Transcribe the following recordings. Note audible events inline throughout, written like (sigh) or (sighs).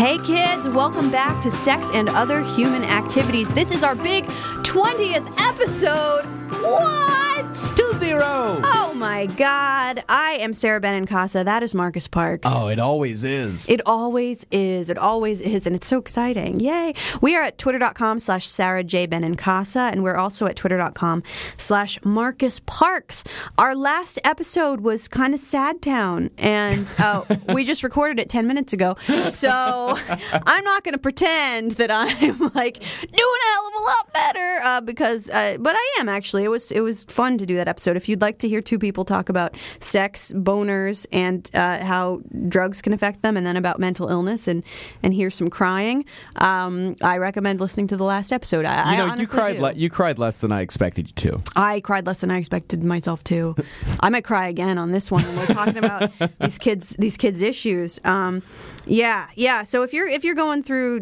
Hey kids, welcome back to Sex and Other Human Activities. This is our big 20th episode. What? Two zero. Oh my god. I am Sarah Benincasa. That is Marcus Parks. Oh, it always is. It always is. It always is. And it's so exciting. Yay. We are at twitter.com slash Sarah J. Benincasa, and we're also at twitter.com slash Marcus Parks. Our last episode was kind of sad town, and uh, (laughs) we just recorded it 10 minutes ago. So (laughs) I'm not going to pretend that I'm like doing a hell of a lot better uh, because, uh, but I am actually. It was, it was fun to do that episode. If you'd like to hear two people talk about sex, boners, and uh, how drugs can affect them, and then about mental illness, and and hear some crying, um, I recommend listening to the last episode. I, you know, you cried. Le- you cried less than I expected you to. I cried less than I expected myself to. I might cry again on this one when we're talking about (laughs) these kids these kids issues. Um, yeah, yeah. So if you're if you're going through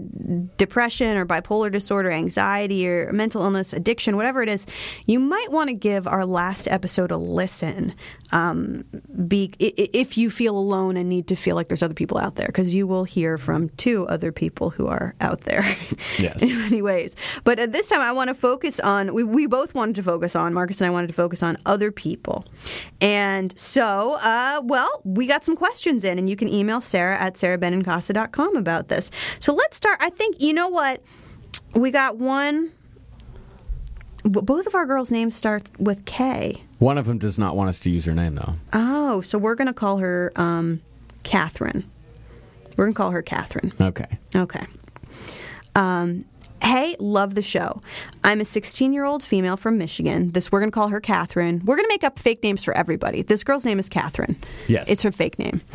depression or bipolar disorder, anxiety or mental illness, addiction, whatever it is, you might want to give our last episode a listen. Um, be if you feel alone and need to feel like there's other people out there, because you will hear from two other people who are out there. (laughs) Yes. in many ways. But at this time, I want to focus on, we, we both wanted to focus on, Marcus and I wanted to focus on other people. And so, uh, well, we got some questions in, and you can email Sarah at sarahbenincasa.com about this. So let's start. I think, you know what? We got one. Both of our girls' names start with K. One of them does not want us to use her name, though. Oh, so we're going to call her um, Catherine. We're going to call her Catherine. Okay. Okay. Um, hey, love the show. I'm a 16 year old female from Michigan. This we're gonna call her Catherine. We're gonna make up fake names for everybody. This girl's name is Catherine. Yes. it's her fake name. (laughs)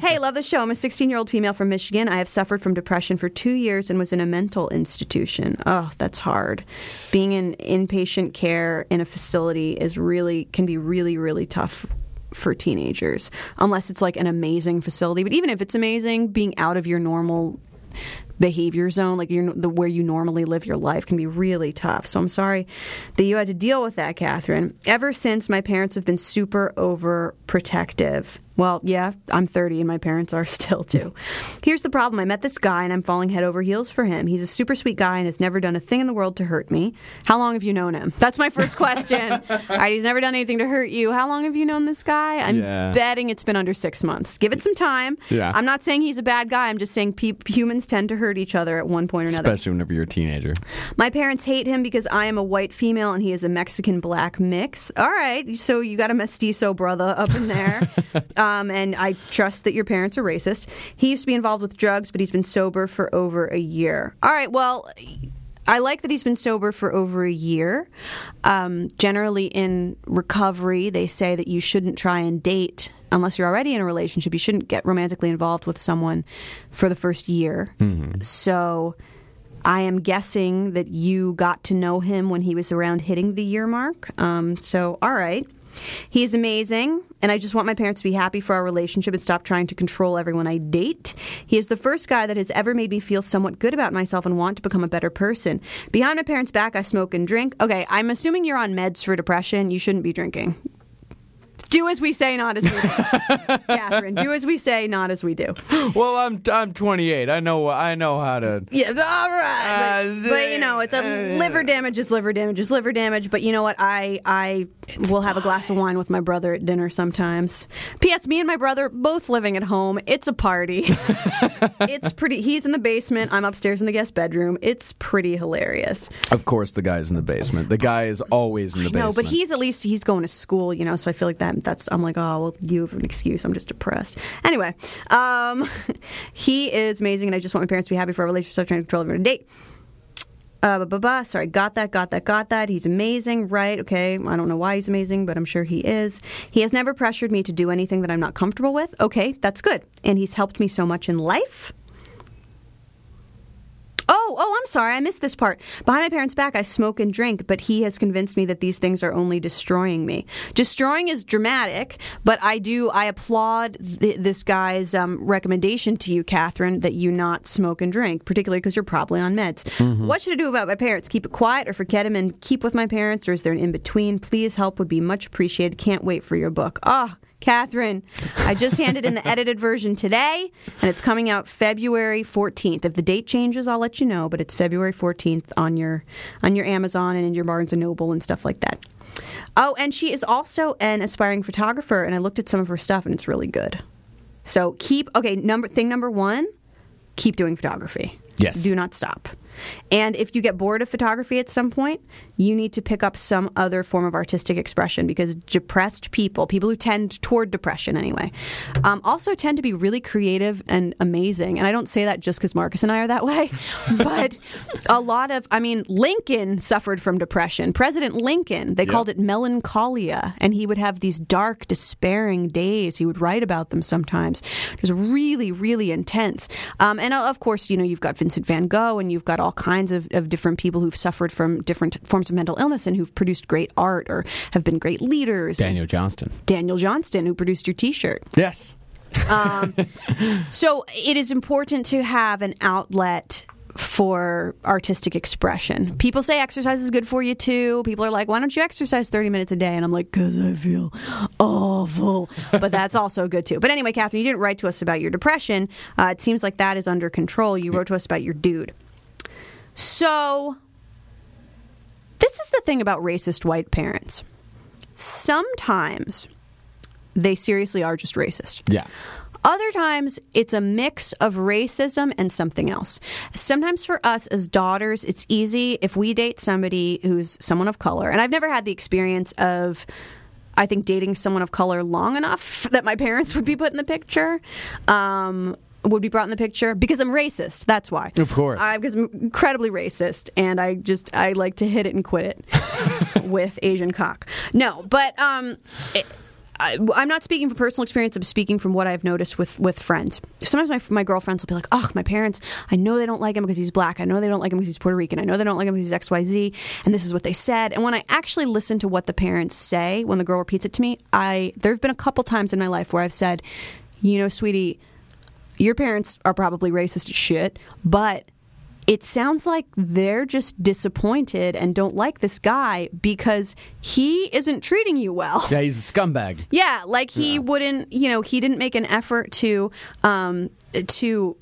hey, love the show. I'm a 16 year old female from Michigan. I have suffered from depression for two years and was in a mental institution. Oh, that's hard. Being in inpatient care in a facility is really can be really really tough for teenagers unless it's like an amazing facility but even if it's amazing being out of your normal behavior zone like your, the where you normally live your life can be really tough. So i'm sorry that you had to deal with that catherine. Ever since my parents have been super overprotective well, yeah, I'm 30 and my parents are (laughs) still too. Here's the problem I met this guy and I'm falling head over heels for him. He's a super sweet guy and has never done a thing in the world to hurt me. How long have you known him? That's my first question. (laughs) All right, he's never done anything to hurt you. How long have you known this guy? I'm Yeah. betting it's been under six months. Give it some time. Yeah. I'm not saying he's a bad guy. I'm just saying pe- humans tend to hurt each other at one point or another. Especially whenever you're a teenager. My parents hate him because I am a white female and he is a Mexican black mix. All right, so you got a mestizo brother up in there. (laughs) um, and I trust that your parents are racist. He used to be involved with drugs, but he's been sober for over a year. All right, well. I like that he's been sober for over a year. Um, generally, in recovery, they say that you shouldn't try and date unless you're already in a relationship. You shouldn't get romantically involved with someone for the first year. So, I am guessing that you got to know him when he was around hitting the year mark. Um, so, all right. He's amazing, and I just want my parents to be happy for our relationship and stop trying to control everyone I date. He is the first guy that has ever made me feel somewhat good about myself and want to become a better person. Behind my parents' back, I smoke and drink. Okay, I'm assuming you're on meds for depression. You shouldn't be drinking. Do as we say, not as we do. (laughs) Catherine, do as we say, not as we do. well, I'm I'm 28. I know I know how to. Yeah, all right. Uh, But, but, you know, it's a liver damage is liver damage is liver damage. But you know what? I I will have a glass of wine with my brother at dinner sometimes. P.S. Me and my brother both living at home. It's a party. (laughs) it's pretty. He's in the basement. I'm upstairs in the guest bedroom. It's pretty hilarious. Of course, the guy's in the basement. The guy is always in the No, basement. No, but he's at least he's going to school, you know. So I feel like that that's I'm like, oh well, you have an excuse. I'm just depressed. Anyway, um, (laughs) he is amazing, and I just want my parents to be happy for our relationship. Trying to control everyone to date. Uh, blah, blah, blah. Sorry, got that, got that, got that. He's amazing, right? Okay, I don't know why he's amazing, but I'm sure he is. He has never pressured me to do anything that I'm not comfortable with. Okay, that's good. And he's helped me so much in life. Oh, oh, I'm sorry. I missed this part. Behind my parents' back, I smoke and drink, but he has convinced me that these things are only destroying me. Destroying is dramatic, but I do, I applaud th- this guy's um, recommendation to you, Catherine, that you not smoke and drink, particularly because you're probably on meds. What should I do about my parents? Keep it quiet or forget him and keep with my parents, or is there an in between? Please help would be much appreciated. Can't wait for your book. Ah, Catherine, I just handed in the (laughs) edited version today, and it's coming out February 14th. If the date changes, I'll let you know, but it's February 14th on your on your Amazon and in your Barnes and Noble and stuff like that. Oh, and she is also an aspiring photographer, and I looked at some of her stuff, and it's really good. So keep okay. Number thing number one, keep doing photography. Yes. Do not stop. And if you get bored of photography at some point, you need to pick up some other form of artistic expression because depressed people, people who tend toward depression anyway, um, also tend to be really creative and amazing. And I don't say that just because Marcus and I are that way, (laughs) but a lot of, I mean, Lincoln suffered from depression. President Lincoln, they Yep. called it melancholia, and he would have these dark, despairing days. He would write about them sometimes. It was really, really intense. Um, and uh, of course, you know, you've got Vincent van Gogh, and you've got all kinds of, of different people who've suffered from different forms of mental illness and who've produced great art or have been great leaders. Daniel Johnston. Daniel Johnston, who produced your T-shirt. Yes. (laughs) So it is important to have an outlet for artistic expression. People say exercise is good for you too. People are like, why don't you exercise 30 minutes a day? And I'm like, because I feel awful. But that's (laughs) also good too. But anyway, Catherine, you didn't write to us about your depression. Uh, it seems like that is under control. You wrote to us about your dude. So this is the thing about racist white parents. Sometimes they seriously are just racist. Yeah. Other times, it's a mix of racism and something else. Sometimes for us as daughters, it's easy if we date somebody who's someone of color. And I've never had the experience of, I think, dating someone of color long enough (laughs) that my parents would be put in the picture. Um, would be brought in the picture because I'm racist. That's why. Of course. I, because I'm incredibly racist, and I just I like to hit it and quit it (laughs) with Asian cock. No, but um, it, I, I'm not speaking from personal experience. I'm speaking from what I've noticed with with friends. Sometimes my my girlfriends will be like, "Oh, my parents. I know they don't like him because he's black. I know they don't like him because he's Puerto Rican. I know they don't like him because he's X Y Z. And this is what they said." And when I actually listen to what the parents say when the girl repeats it to me, I there have been a couple times in my life where I've said, "You know, sweetie." Your parents are probably racist as shit, but it sounds like they're just disappointed and don't like this guy because he isn't treating you well. Yeah, he's a scumbag. Yeah, like he wouldn't, you know, he didn't make an effort to um to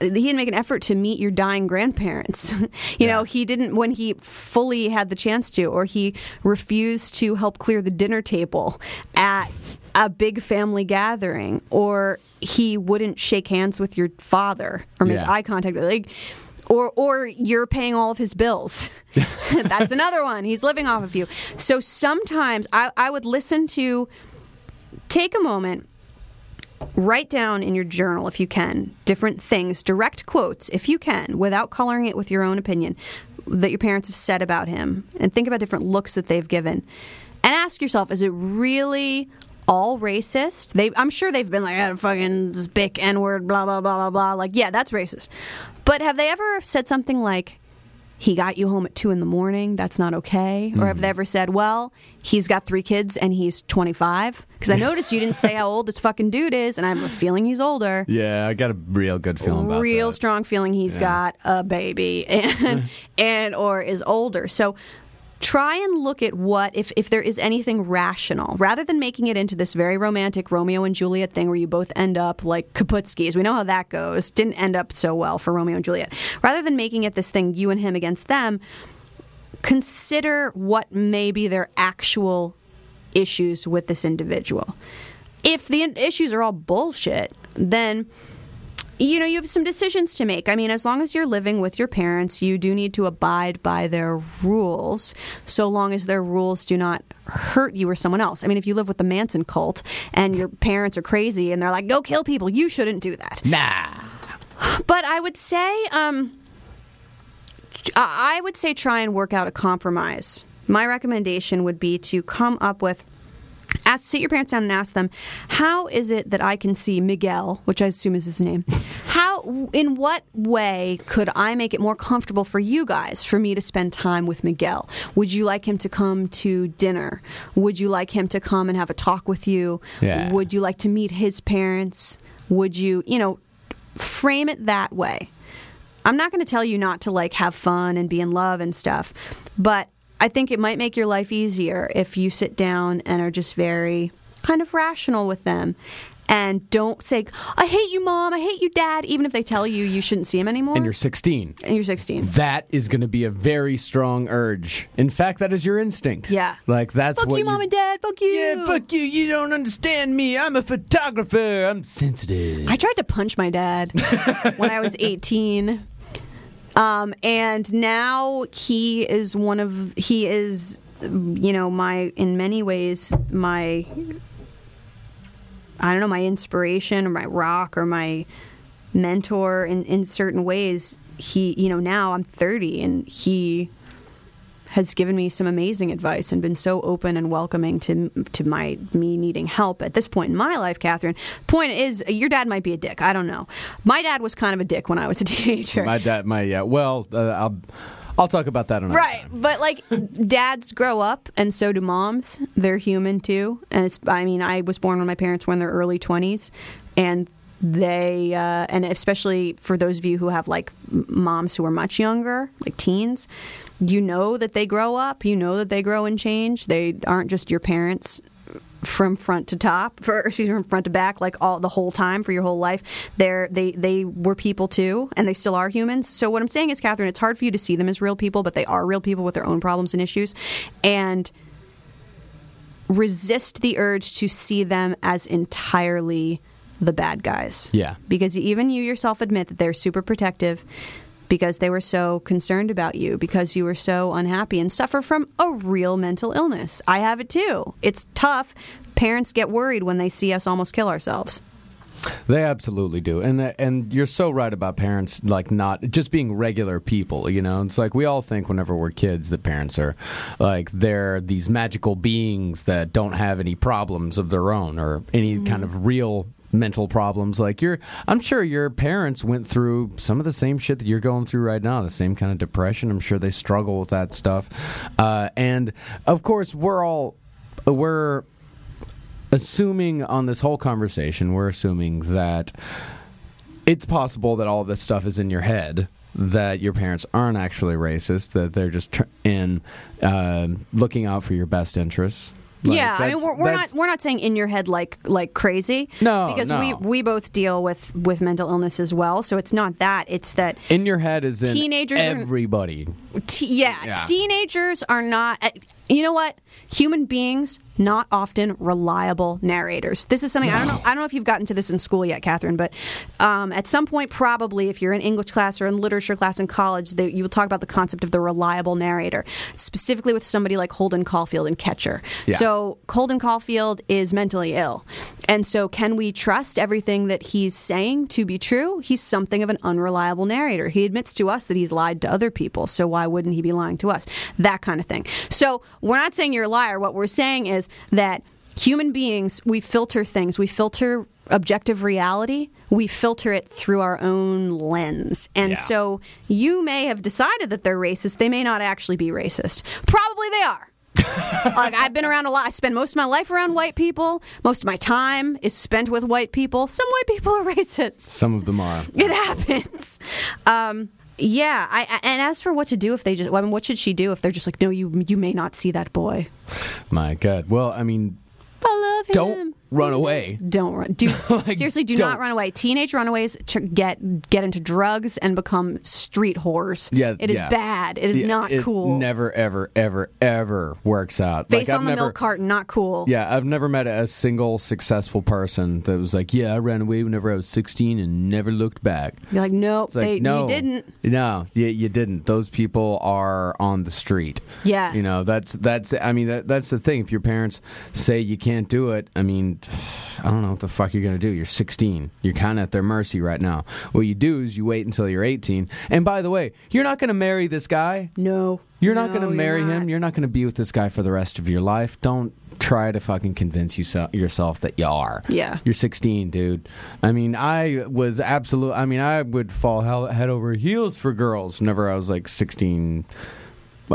he didn't make an effort to meet your dying grandparents. (laughs) you know, he didn't when he fully had the chance to, or he refused to help clear the dinner table at a big family gathering, or he wouldn't shake hands with your father or make Yeah. eye contact. Like, or or you're paying all of his bills. (laughs) That's another one. He's living off of you. So sometimes I, I would listen to take a moment write down in your journal if you can different things direct quotes if you can without coloring it with your own opinion that your parents have said about him and think about different looks that they've given and ask yourself is it really all racist they i'm sure they've been like ah, fucking bic n-word blah blah blah blah blah like yeah that's racist but have they ever said something like he got you home at two in the morning. That's not okay. Or have they ever said, well, he's got three kids and he's 25? Because I (laughs) noticed you didn't say how old this fucking dude is, and I have a feeling he's older. Yeah, I got a real good feeling about Real strong feeling he's Yeah. got a baby (laughs) and (laughs) and or is older. So try and look at what if if there is anything rational rather than making it into this very romantic Romeo and Juliet thing where you both end up like Kaputskis. We know how that goes. Didn't end up so well for Romeo and Juliet. Rather than making it this thing you and him against them, consider what may be their actual issues with this individual. If the issues are all bullshit, then you know you have some decisions to make. I mean, as long as you're living with your parents, you do need to abide by their rules, so long as their rules do not hurt you or someone else. I mean, if you live with the Manson cult and your parents are crazy and they're like, "Go kill people," you shouldn't do that. Nah. But I would say, um, I I would say try and work out a compromise. My recommendation would be to come up with. Ask, sit your parents down and ask them, how is it that I can see Miguel, which I assume is his name? How, in what way could I make it more comfortable for you guys for me to spend time with Miguel? Would you like him to come to dinner? Would you like him to come and have a talk with you? Yeah. Would you like to meet his parents? Would you, you know, frame it that way. I'm not going to tell you not to like have fun and be in love and stuff, but I think it might make your life easier if you sit down and are just very kind of rational with them. And don't say, I hate you, mom, I hate you, dad, even if they tell you you shouldn't see them anymore. And you're 16. And you're 16. That is going to be a very strong urge. In fact, that is your instinct. Yeah. Like that's Fuck what you, mom and dad, fuck you. Yeah, fuck you. You don't understand me. I'm a photographer. I'm sensitive. I tried to punch my dad when I was (laughs) 18. Um, and now he is one of, he is, you know, my, in many ways, my, I don't know, my inspiration or my rock or my mentor in, in certain ways. He, you know, now I'm 30 and he has given me some amazing advice and been so open and welcoming to to my me needing help at this point in my life, Catherine. Point is, your dad might be a dick. I don't know. My dad was kind of a dick when I was a (laughs) teenager. My dad, my yeah. Well, uh, I'll I'll talk about that another time. Right, time. but like dads grow up, and so do moms. They're human too, and it's. I mean, I was born when my parents were in their early twenties, and they, uh, and especially for those of you who have like moms who are much younger, like teens, you know that they grow up. You know that they grow and change. They aren't just your parents from front to top (laughs) for excuse me from front to back like all the whole time for your whole life they're they they were people too and they still are humans so what i'm saying is catherine it's hard for you to see them as real people but they are real people with their own problems and issues and resist the urge to see them as entirely the bad guys Yeah. because even you yourself admit that they're super protective because they were so concerned about you because you were so unhappy and suffer from a real mental illness. I have it too. It's tough. Parents get worried when they see us almost kill ourselves. They absolutely do, and that, and you're so right about parents like not just being regular people. You know, it's like we all think whenever we're kids that parents are like they're these magical beings that don't have any problems of their own or any kind mm-hmm. of real mental problems like you're i'm sure your parents went through some of the same shit that you're going through right now the same kind of depression i'm sure they struggle with that stuff uh, and of course we're all we're assuming on this whole conversation, we're assuming that it's possible that all of this stuff is in your head. That your parents aren't actually racist. That they're just in uh, looking out for your best interests. Like, yeah, I mean we're, we're not we're not saying in your head like like crazy. No, because no. we we both deal with with mental illness as well. So it's not that. It's that in your head is in Teenagers are- Te- yeah, Yeah. teenagers are not. uh, You know what? Human beings not often reliable narrators. This is something I don't know. I don't know if you've gotten to this in school yet, Catherine, but um, at some point, probably if you're in English class or in literature class in college, they, you will talk about the concept of the reliable narrator, specifically with somebody like Holden Caulfield in Catcher. Yeah. So Holden Caulfield is mentally ill, and so can we trust everything that he's saying to be true? He's something of an unreliable narrator. He admits to us that he's lied to other people, so why wouldn't he be lying to us? That kind of thing. So we're not saying you're a liar. What we're saying is that human beings, we filter things. We filter objective reality. We filter it through our own lens. And Yeah. so you may have decided that they're racist. They may not actually be racist. Probably they are. (laughs) like I've been around a lot. I spend most of my life around white people. Most of my time is spent with white people. Some white people are racist. Some of them are. It happens. Um, yeah, I, and as for what to do if they just, I mean, what should she do if they're just like, no, you you may not see that boy. My God. Well, I mean, I love him. don't run mm-hmm. away. Don't run. Do (laughs) Like, seriously, do don't. not run away. Teenage runaways tr- get get into drugs and become street whores. Yeah, it is yeah. bad. It is Yeah, not it cool. Never, ever, ever, ever works out. Face Like, on I've the never, milk carton, not cool. Yeah, I've never met a single successful person that was like, "Yeah, I ran away whenever I was 16 and never looked back." You're like, nope, like, they, no, you didn't. No, you, you didn't. Those people are on the street. Yeah. you know that's that's. I mean, that, that's the thing. If your parents say you can't do it, I mean, (sighs) I don't know what the fuck you're gonna do. You're 16. You're kind of at their mercy right now. What you do is you wait until you're 18. And by the way, you're not gonna marry this guy. No, You're not No, going to you're marry not. him. You're not going to be with this guy for the rest of your life. Don't try to fucking convince you yourself that you are. Yeah. You're 16, dude. I mean, I was absolute. I mean, I would fall hell, head over heels for girls whenever I was like 16,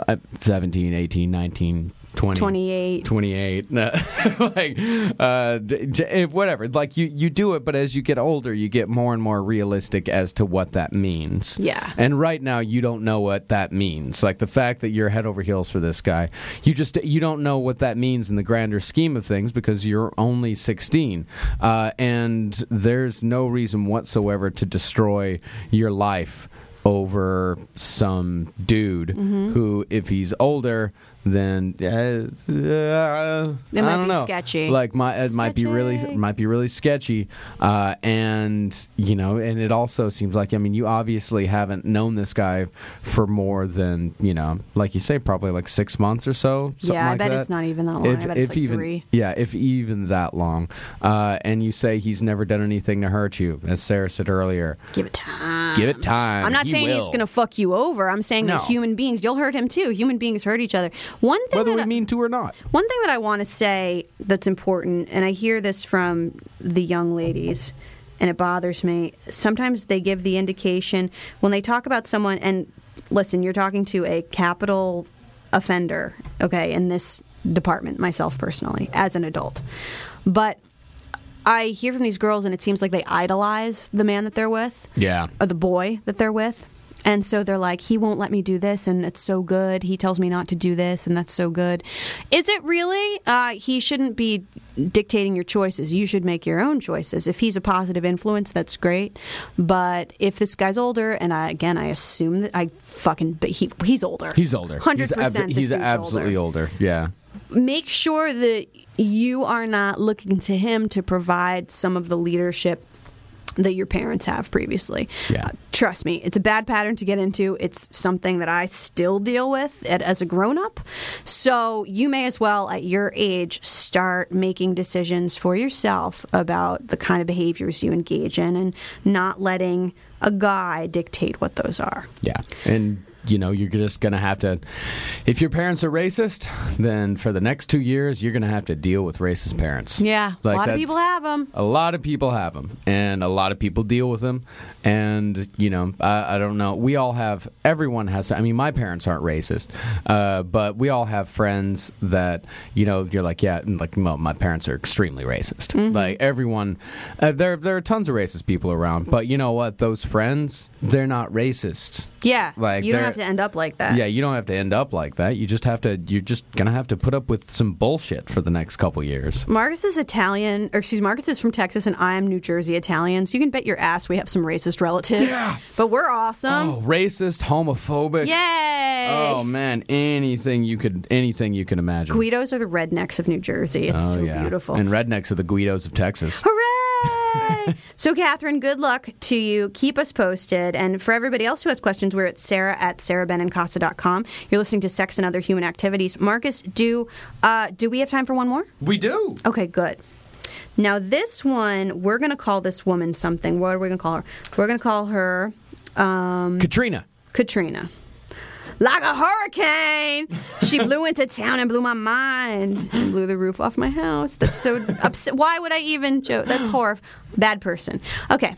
uh, 17, 18, 19, 20, 28. 28 (laughs) like uh d- d- whatever. Like you you do it but as you get older you get more and more realistic as to what that means. Yeah. and right now you don't know what that means. Like the fact that you're head over heels for this guy you just you don't know what that means in the grander scheme of things because you're only 16 uh, and there's no reason whatsoever to destroy your life over some dude Mm-hmm. who if he's older then uh, uh, It I might don't be know. sketchy. Like my it might be really Sketchy. might be really sketchy, uh, and you know, and it also seems like I mean, you obviously haven't known this guy for more than you know, like you say, probably like six months or so. something yeah, I like bet that. it's not even that long. I bet it's like even three. yeah, if even that long, uh, and you say he's never done anything to hurt you, as Sarah said earlier, Give it time. give it time. I'm not He saying he's will. going to fuck you over. I'm saying No. that human beings, you'll hurt him too. Human beings hurt each other. One thing whether that we I- mean to or not. One thing that I want to say that's important, and I hear this from the young ladies, and it bothers me. Sometimes they give the indication when they talk about someone, and listen, you're talking to a capital offender, okay, in this department, myself personally, as an adult. But I hear from these girls, and it seems like they idolize the man that they're with Yeah, or the boy that they're with. And so they're like, he won't let me do this, and it's so good. He tells me not to do this, and that's so good. Is it really? Uh, he shouldn't be dictating your choices. You should make your own choices. If he's a positive influence, that's great. But if this guy's older, and I, again, I assume that I fucking, but he he's older. he's older. Hundred He's ab- percent. He's absolutely older. Yeah. Make sure that you are not looking to him to provide some of the leadership that your parents have previously. Yeah. Uh, trust me, it's a bad pattern to get into. It's something that I still deal with at, as a grown up. So you may as well, at your age, start making decisions for yourself about the kind of behaviors you engage in and not letting a guy dictate what those are. Yeah. And you know, you're just going to have to if your parents are racist, then for the next 2 years you're going to have to deal with racist parents. Yeah, Like a lot of people have them. A lot of people have them, and a lot of people deal with them. And you know, I, I don't know. We all have. Everyone has. I mean, my parents aren't racist, uh, but we all have friends that you know. You're like, yeah, like, well, my parents are extremely racist. Mm-hmm. Like everyone, uh, there there are tons of racist people around. But you know what? Those friends, they're not racist. Yeah, Like, you don't have to end up like that. Yeah, you don't have to end up like that. You just have to. You're just gonna have to put up with some bullshit for the next couple years. Marcus is Italian, or excuse me, Marcus is from Texas, and I am New Jersey Italian. So you can bet your ass we have some racist relatives. Yeah. But we're awesome. Oh, racist, homophobic. Yay! Oh man, anything you could, anything you can imagine. Guidos are the rednecks of New Jersey. It's oh so yeah, beautiful. And rednecks are the Guidos of Texas. Hooray! (laughs) so, Catherine, good luck to you. Keep us posted. And for everybody else who has questions, we're at sarah at sarahbenincasa.com. You're listening to Sex and Other Human Activities. Marcus, do uh, do we have time for one more? We do. Okay, good. Now, this one, we're going to call this woman something. What are we going to call her? We're going to call her um, Katrina. Katrina. Like a hurricane, (laughs) she blew into town and blew my mind and blew the roof off my house. That's so upset. Why would I even joke? That's (gasps) horrible. Bad person. Okay.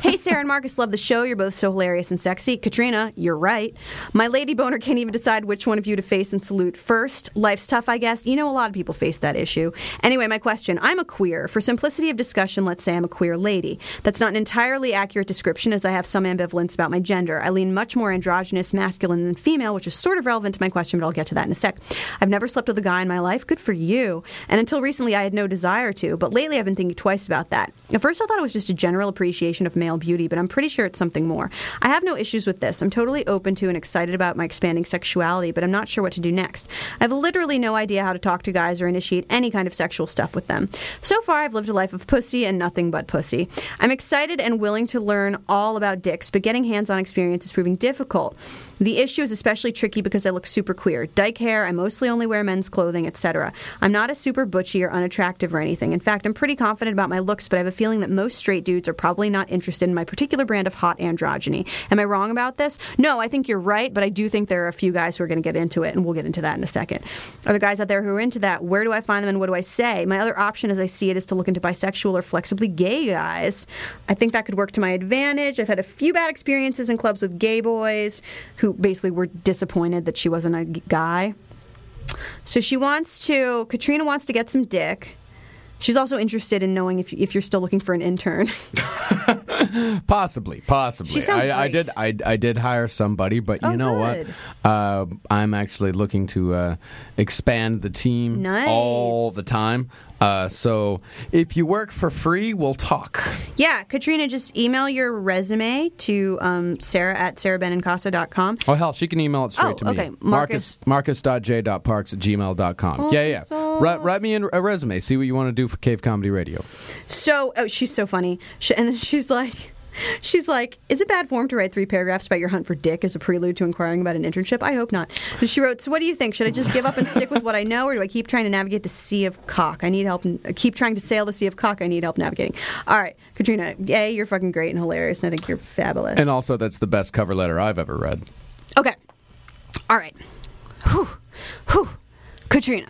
Hey, Sarah and Marcus, love the show. You're both so hilarious and sexy. Katrina, you're right. My lady boner can't even decide which one of you to face and salute first. Life's tough, I guess. You know, a lot of people face that issue. Anyway, my question I'm a queer. For simplicity of discussion, let's say I'm a queer lady. That's not an entirely accurate description, as I have some ambivalence about my gender. I lean much more androgynous, masculine than female, which is sort of relevant to my question, but I'll get to that in a sec. I've never slept with a guy in my life. Good for you. And until recently, I had no desire to, but lately I've been thinking twice about that. At first, I thought it was just a general appreciation of male beauty, but I'm pretty sure it's something more. I have no issues with this. I'm totally open to and excited about my expanding sexuality, but I'm not sure what to do next. I have literally no idea how to talk to guys or initiate any kind of sexual stuff with them. So far, I've lived a life of pussy and nothing but pussy. I'm excited and willing to learn all about dicks, but getting hands on experience is proving difficult. The issue is especially tricky because I look super queer. Dyke hair, I mostly only wear men's clothing, etc. I'm not a super butchy or unattractive or anything. In fact, I'm pretty confident about my looks, but I have a feeling that most straight dudes are probably not interested in my particular brand of hot androgyny. Am I wrong about this? No, I think you're right, but I do think there are a few guys who are going to get into it, and we'll get into that in a second. Are there guys out there who are into that? Where do I find them and what do I say? My other option, as I see it, is to look into bisexual or flexibly gay guys. I think that could work to my advantage. I've had a few bad experiences in clubs with gay boys who basically were disappointed that she wasn't a guy. So she wants to. Katrina wants to get some dick. She's also interested in knowing if if you're still looking for an intern. (laughs) Possibly, possibly. She sounds I, I did. I, I did hire somebody, but you Oh, know good. what? Uh, I'm actually looking to uh, expand the team Nice. all the time. Uh, so if you work for free, we'll talk. yeah, Katrina, just email your resume to um, Sarah at sarahbenincasa.com. Oh hell, she can email it straight Oh, to okay. me. Marcus- Marcus Marcus.j.parks at gmail.com. Oh, yeah, yeah. so- Write, write me in a resume. See what you want to do for Cave Comedy Radio. So, oh, she's so funny. She, and then she's like, she's like, is it bad form to write three paragraphs about your hunt for dick as a prelude to inquiring about an internship? I hope not. And she wrote, so what do you think? Should I just give up and stick with what I know, or do I keep trying to navigate the sea of cock? I need help. n- uh, Keep trying to sail the sea of cock. I need help navigating. All right, Katrina. A, you're fucking great and hilarious, and I think you're fabulous. And also, that's the best cover letter I've ever read. Okay. All right. Whew. Whew. Katrina.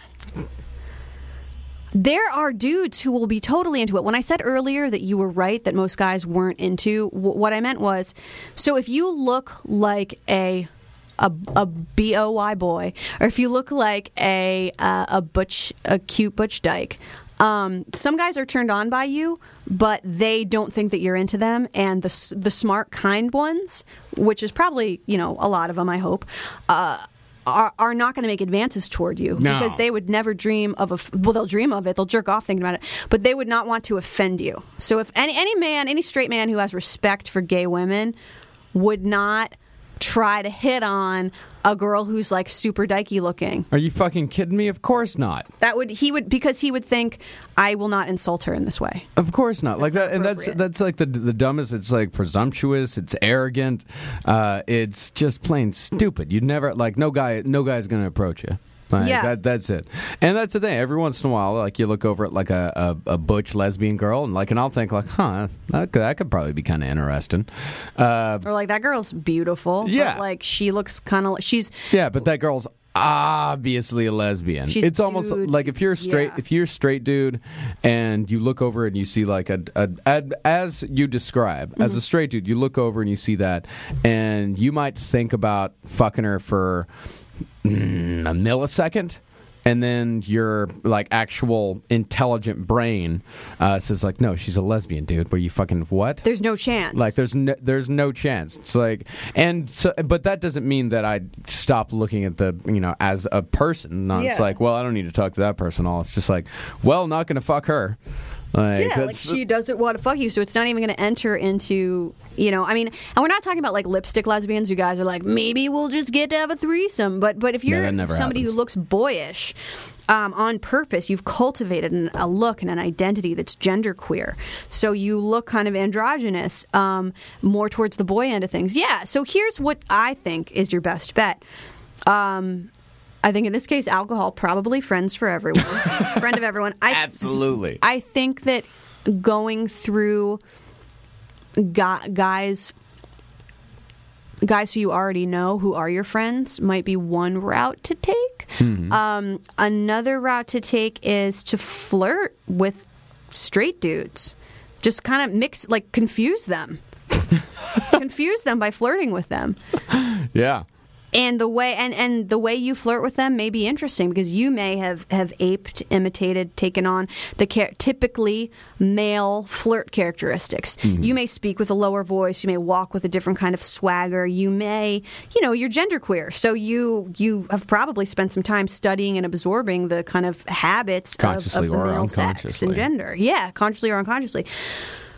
There are dudes who will be totally into it. When I said earlier that you were right that most guys weren't into, w- what I meant was so if you look like a a, a boy boy, or if you look like a uh, a butch a cute butch dyke, um, some guys are turned on by you, but they don't think that you're into them. And the the smart, kind ones, which is probably you know a lot of them, I hope. Uh, are, are not going to make advances toward you No. because they would never dream of a well they'll dream of it they'll jerk off thinking about it but they would not want to offend you so if any any man any straight man who has respect for gay women would not try to hit on a girl who's like super dykey looking Are you fucking kidding me? Of course not. that would he would because he would think I will not insult her in this way Of course not. like that, and that's that's like the the dumbest. It's like presumptuous. It's arrogant. Uh, it's just plain stupid. You'd never like no guy. No guy's gonna approach you. Like, Yeah. that, that's it. And that's the thing. Every once in a while, like you look over at like a, a, a butch lesbian girl, and like, and I'll think like, huh, that could, that could probably be kind of interesting. Uh, or like that girl's beautiful Yeah. but like she looks kind of she's yeah, but that girl's obviously a lesbian. She's it's almost dude, like if you're a straight yeah. if you're a straight dude and you look over and you see like a, a, a as you describe as Mm-hmm. a straight dude, you look over and you see that and you might think about fucking her for mm, a millisecond. And then your like actual intelligent brain uh, says like, no, she's a lesbian, dude. Where you fucking what? there's no chance Like there's no, there's no chance. It's like and so, but that doesn't mean that I stop looking at the you know as a person. No, It's like well I don't need to talk to that person. All it's just like well not gonna fuck her. Like, Yeah, like she doesn't want to fuck you, so it's not even going to enter into, you know, I mean, and we're not talking about like lipstick lesbians You guys are like, maybe we'll just get to have a threesome. But but if you're never somebody happens. who looks boyish um, on purpose, you've cultivated an, a look and an identity that's genderqueer. So you look kind of androgynous, um, more towards the boy end of things. Yeah. So here's what I think is your best bet. Um, I think in this case, alcohol probably friends for everyone, (laughs) friend of everyone. I, absolutely. I think that going through gu- guys guys who you already know who are your friends might be one route to take. Um, another route to take is to flirt with straight dudes. Just kind of mix, like confuse them. (laughs) confuse them by flirting with them yeah. And the way and, and the way you flirt with them may be interesting because you may have, have aped, imitated, taken on the char- typically male flirt characteristics. You may speak with a lower voice. You may walk with a different kind of swagger. You may, you know, you're genderqueer, so you you have probably spent some time studying and absorbing the kind of habits of, Consciously of the or male sex and gender. Yeah, consciously or unconsciously.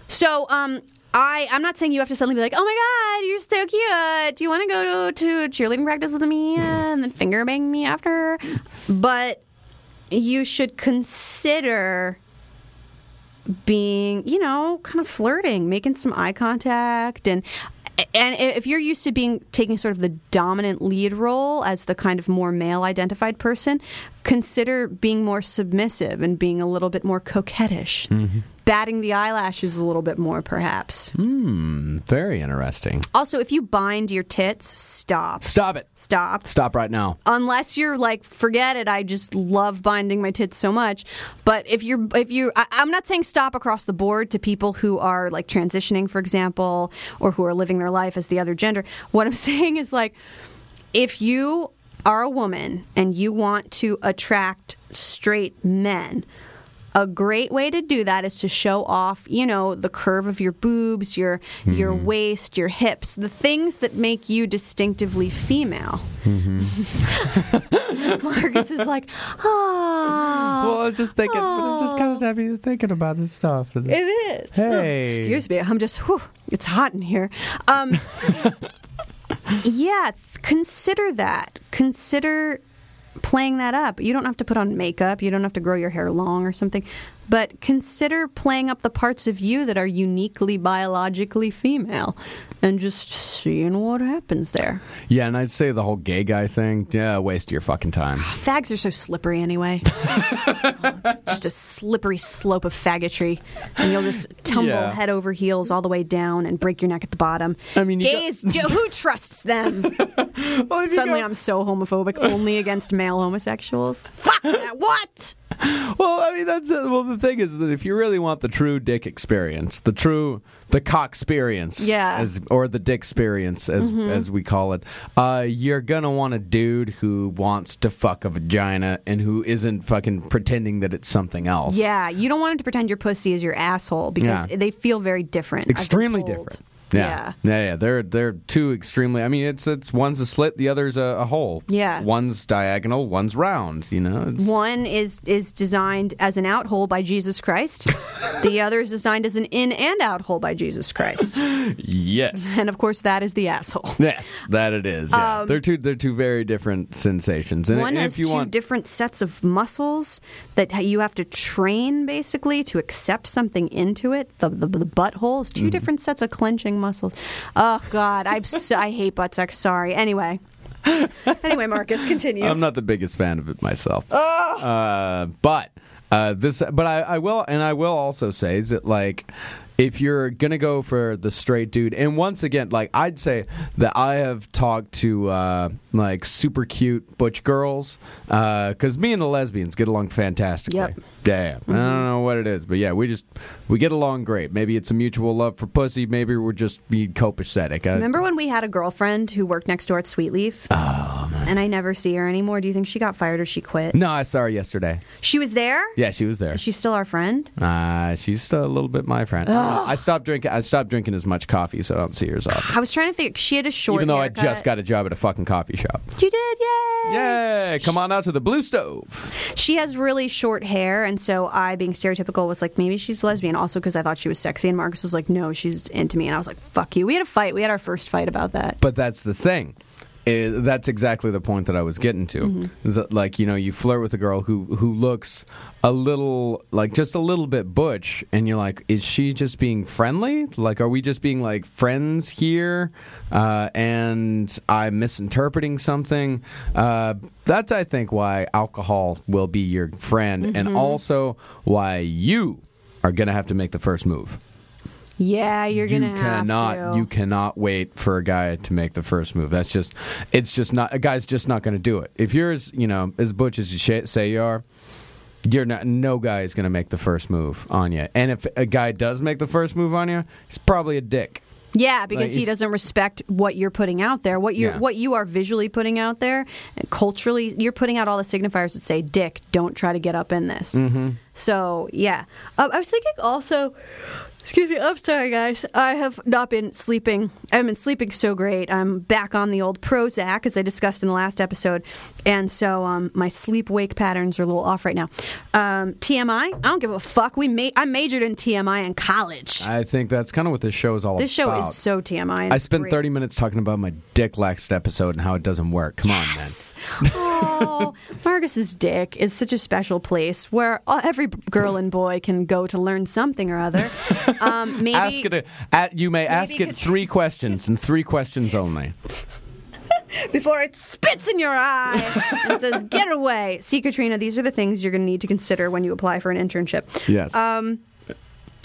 So, um, I I'm not saying you have to suddenly be like, oh my god, you're so cute. Do you want to go to, to cheerleading practice with me (laughs) and then finger bang me after? But you should consider being, you know, kind of flirting, making some eye contact and and if you're used to being taking sort of the dominant lead role as the kind of more male identified person, consider being more submissive and being a little bit more coquettish. Mm-hmm. Batting the eyelashes a little bit more, perhaps. Hmm. Very interesting. Also, if you bind your tits, stop. Stop it. Stop. Stop right now. Unless you're like, forget it. I just love binding my tits so much. But if you're, if you, I, I'm not saying stop across the board to people who are like transitioning, for example, or who are living their life as the other gender. What I'm (laughs) saying is like, if you are a woman and you want to attract straight men, a great way to do that is to show off, you know, the curve of your boobs, your your waist, your hips, the things that make you distinctively female. (laughs) (laughs) Marcus is like, ah. Well, I was just thinking, but it's just kind of happy thinking about this stuff. It is. Hey. excuse me. I'm just. Whew, it's hot in here. Um, (laughs) yeah. th- Consider that. Consider playing that up. You don't have to put on makeup. You don't have to grow your hair long or something. But consider playing up the parts of you that are uniquely biologically female, and just seeing what happens there. Yeah, and I'd say the whole gay guy thing, yeah, waste of your fucking time. (sighs) Fags are so slippery anyway. (laughs) it's just a slippery slope of faggotry, and you'll just (laughs) tumble Yeah. head over heels all the way down and break your neck at the bottom. I mean, gays, jo- who (laughs) trusts them? Suddenly, I'm so homophobic, only against male homosexuals. Fuck that! What? Well, I mean, that's uh, well. The thing is that if you really want the true dick experience, the true the cock experience, Yeah. Mm-hmm. as, or the dick experience, as as we call it, uh, you're gonna want a dude who wants to fuck a vagina and who isn't fucking pretending that it's something else. Yeah, you don't want him to pretend your pussy is your asshole because Yeah. they feel very different. Extremely different. Yeah. yeah, yeah, They're they're two extremely. I mean, it's it's one's a slit, the other's a, a hole. Yeah. one's diagonal, one's round. You know, it's, One is is designed as an out hole by Jesus Christ. (laughs) the other is designed as an in and out hole by Jesus Christ. (laughs) yes. And of course, that is the asshole. (laughs) Yes, that it is. Yeah. they're two. They're two very different sensations. And Um, One if has two want, different sets of muscles that you have to train basically to accept something into it. The the, the butthole is 2 Mm-hmm. different sets of clenching muscles. Oh God, I'm so, I hate butt sex. Sorry. Anyway. anyway, Marcus, continue. I'm not the biggest fan of it myself. Uh, but uh, this, but I, I will, and I will also say is that like. If you're gonna go for the straight dude, and once again, like I'd say that I have talked to uh, like super cute butch girls, because me and the lesbians get along fantastically. Yep. Yeah, yeah. I don't know what it is, but yeah, we just we get along great. Maybe it's a mutual love for pussy. Maybe we're just being copacetic. I- Remember when we had a girlfriend who worked next door at Sweetleaf? Oh man. And I never see her anymore. Do you think she got fired or she quit? No, I saw her yesterday. She was there. Yeah, she was there. Is she still our friend? Uh, she's still a little bit my friend. I stopped drinking. I stopped drinking as much coffee, so I don't see her as often. I was trying to figure. She had a short. Even though I just got a job at a fucking coffee shop. You did, yay! Yay! Come on out to the Blue Stove. She has really short hair, and so I, being stereotypical, was like, maybe she's lesbian. Also, because I thought she was sexy, and Marcus was like, no, she's into me, and I was like, fuck you. We had a fight. We had our first fight about that. But that's the thing. Eh, that's exactly the point that I was getting to. Mm-hmm. Is that like you know you flirt with a girl who who looks a little like just a little bit butch, and you're like, is she just being friendly? Like, are we just being like friends here? Uh, and I'm misinterpreting something. Uh, that's I think why alcohol will be your friend, Mm-hmm. and also why you are gonna have to make the first move Yeah, you're you gonna have cannot to. you cannot wait for a guy to make the first move that's just it's just not a guy's just not going to do it if you're as you know as butch as you sh- say you are you're not no guy is going to make the first move on you and if a guy does make the first move on you he's probably a dick Yeah, because Like, he doesn't respect what you're putting out there, what you Yeah. what you are visually putting out there, culturally. You're putting out all the signifiers that say, "Dick, don't try to get up in this." Mm-hmm. So yeah, um, I was thinking also. Excuse me, I'm sorry, guys. I have not been sleeping. I haven't been sleeping so great. I'm back on the old Prozac, as I discussed in the last episode, and so um, my sleep-wake patterns are a little off right now. Um, TMI, I don't give a fuck. We ma- I majored in TMI in college. i think that's kind of what this show is all about. This show is so TMI. i spent great. 30 minutes talking about my dick last episode and how it doesn't work come on man oh, (laughs) Marcus's dick is such a special place where every girl and boy can go to learn something or other. (laughs) Um, (laughs) maybe ask it a, at, you may ask it three questions and three questions only (laughs) before it spits in your eye and says, "Get away." See, Katrina, these are the things you're going to need to consider when you apply for an internship. yes Um,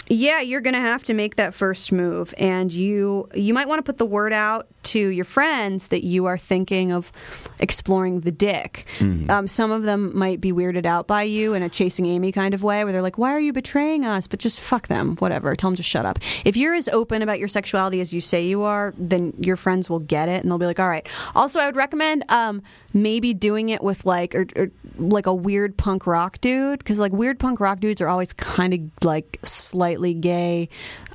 Yeah, you're going to have to make that first move, and you you might want to put the word out to your friends that you are thinking of exploring the dick. Mm-hmm. Um, some of them might be weirded out by you in a chasing Amy kind of way, where they're like, "Why are you betraying us?" But just fuck them, whatever. Tell them to shut up. If you're as open about your sexuality as you say you are, then your friends will get it, and they'll be like, "All right." Also, I would recommend um, maybe doing it with like or, or like a weird punk rock dude, because like weird punk rock dudes are always kind of like slightly gay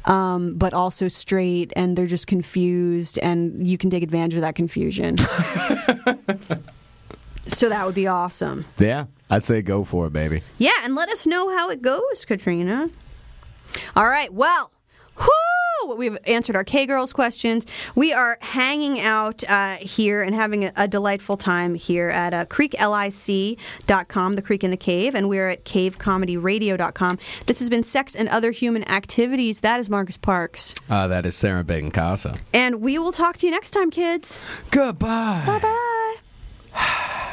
um, but also straight, and they're just confused, and you can take advantage of that confusion. (laughs) so that would be awesome. Yeah, I'd say go for it, baby. Yeah, and let us know how it goes, Katrina. All right, well, whoo! We've answered our K Girls questions. We are hanging out uh, here and having a, a delightful time here at uh, creeklic.com, the Creek and the Cave, and we're at cavecomedyradio.com. This has been Sex and Other Human Activities. That is Marcus Parks. Uh, that is Sarah Benincasa. And we will talk to you next time, kids. Goodbye. Bye bye.